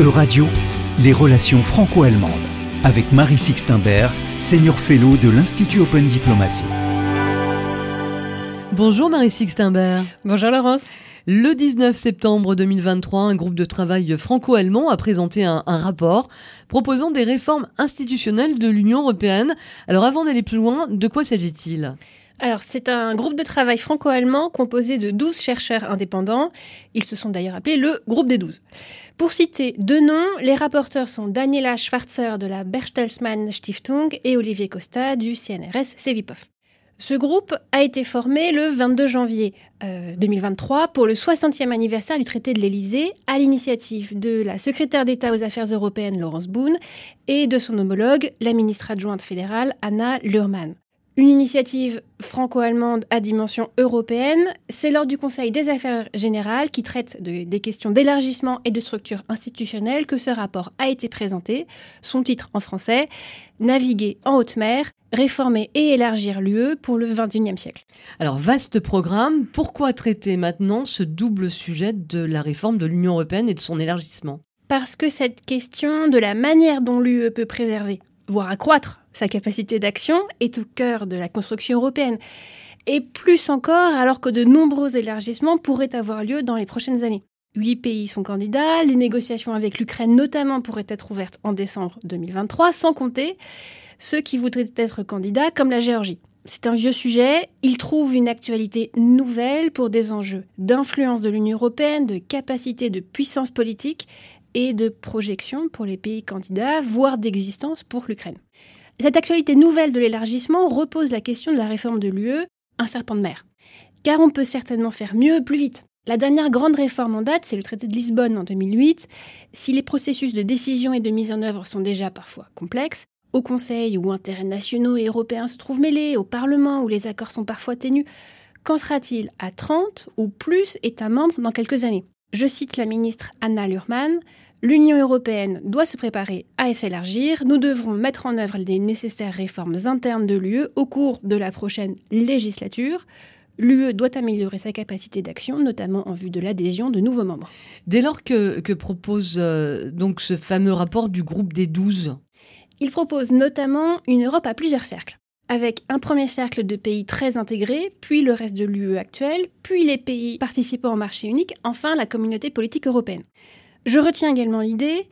E-Radio, les relations franco-allemandes, avec Marie Sixtimbert, senior fellow de l'Institut Open Diplomacy. Bonjour Marie Sixtimbert. Bonjour Laurence. Le 19 septembre 2023, un groupe de travail franco-allemand a présenté un, un, rapport proposant des réformes institutionnelles de l'Union européenne. Alors avant d'aller plus loin, de quoi s'agit-il? Alors, c'est un groupe de travail franco-allemand composé de 12 chercheurs indépendants. Ils se sont d'ailleurs appelés le groupe des 12. Pour citer deux noms, les rapporteurs sont Daniela Schwarzer de la Bertelsmann Stiftung et Olivier Costa du CNRS Cevipof. Ce groupe a été formé le 22 janvier 2023 euh, pour le 60e anniversaire du traité de l'Élysée à l'initiative de la secrétaire d'État aux Affaires européennes Laurence Boone et de son homologue, la ministre adjointe fédérale Anna Lurman. Une initiative franco-allemande à dimension européenne, c'est lors du Conseil des Affaires générales qui traite des questions d'élargissement et de structure institutionnelle que ce rapport a été présenté. Son titre en français, Naviguer en haute mer, réformer et élargir l'UE pour le XXIe siècle. Alors, vaste programme, pourquoi traiter maintenant ce double sujet de la réforme de l'Union européenne et de son élargissement? Parce que cette question de la manière dont l'UE peut préserver, voire accroître sa capacité d'action est au cœur de la construction européenne. Et plus encore alors que de nombreux élargissements pourraient avoir lieu dans les prochaines années. Huit pays sont candidats, les négociations avec l'Ukraine notamment pourraient être ouvertes en décembre 2023, sans compter ceux qui voudraient être candidats comme la Géorgie. C'est un vieux sujet, il trouve une actualité nouvelle pour des enjeux d'influence de l'Union européenne, de capacité de puissance politique et de projection pour les pays candidats, voire d'existence pour l'Ukraine. Cette actualité nouvelle de l'élargissement repose la question de la réforme de l'UE, un serpent de mer. Car on peut certainement faire mieux, plus vite. La dernière grande réforme en date, c'est le traité de Lisbonne en 2008. Si les processus de décision et de mise en œuvre sont déjà parfois complexes, au Conseil où intérêts nationaux et européens se trouvent mêlés, au Parlement où les accords sont parfois ténus, qu'en sera-t-il à 30 ou plus États membres dans quelques années? Je cite la ministre Anna Lurman L'Union européenne doit se préparer à s'élargir. Nous devrons mettre en œuvre les nécessaires réformes internes de l'UE au cours de la prochaine législature. L'UE doit améliorer sa capacité d'action, notamment en vue de l'adhésion de nouveaux membres. Dès lors que, propose euh, donc ce fameux rapport du groupe des 12 Il propose notamment une Europe à plusieurs cercles, avec un premier cercle de pays très intégrés, puis le reste de l'UE actuelle, puis les pays participant au marché unique, enfin la communauté politique européenne. Je retiens également l'idée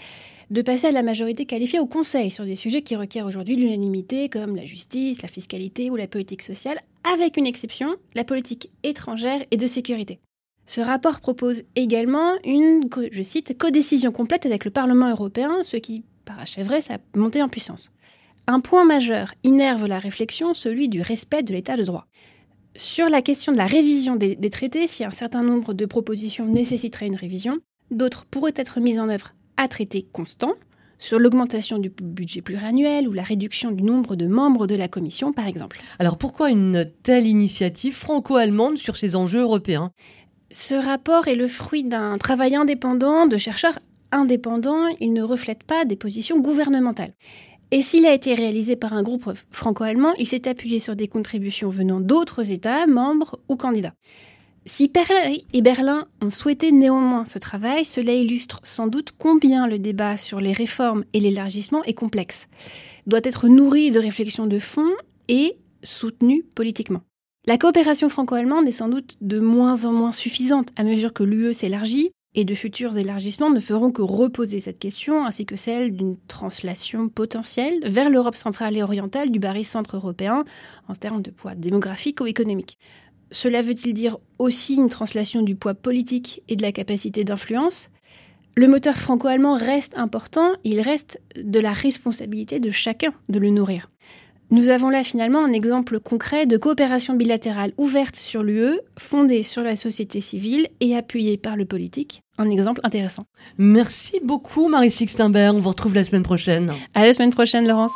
de passer à la majorité qualifiée au Conseil sur des sujets qui requièrent aujourd'hui l'unanimité, comme la justice, la fiscalité ou la politique sociale, avec une exception, la politique étrangère et de sécurité. Ce rapport propose également une, je cite, codécision complète avec le Parlement européen, ce qui parachèverait sa montée en puissance. Un point majeur innerve la réflexion, celui du respect de l'état de droit. Sur la question de la révision des, des traités, si un certain nombre de propositions nécessiteraient une révision, D'autres pourraient être mises en œuvre à traité constant, sur l'augmentation du budget pluriannuel ou la réduction du nombre de membres de la Commission, par exemple. Alors pourquoi une telle initiative franco-allemande sur ces enjeux européens? Ce rapport est le fruit d'un travail indépendant de chercheurs indépendants. Il ne reflète pas des positions gouvernementales. Et s'il a été réalisé par un groupe franco-allemand, il s'est appuyé sur des contributions venant d'autres États, membres ou candidats. Si Paris et Berlin ont souhaité néanmoins ce travail, cela illustre sans doute combien le débat sur les réformes et l'élargissement est complexe, doit être nourri de réflexions de fond et soutenu politiquement. La coopération franco-allemande est sans doute de moins en moins suffisante à mesure que l'UE s'élargit, et de futurs élargissements ne feront que reposer cette question, ainsi que celle d'une translation potentielle vers l'Europe centrale et orientale du baril centre européen en termes de poids démographique ou économique. Cela veut-il dire aussi une translation du poids politique et de la capacité d'influence? Le moteur franco-allemand reste important, il reste de la responsabilité de chacun de le nourrir. Nous avons là finalement un exemple concret de coopération bilatérale ouverte sur l'UE, fondée sur la société civile et appuyée par le politique. Un exemple intéressant. Merci beaucoup Marie Sixtenberg, on vous retrouve la semaine prochaine. À la semaine prochaine Laurence.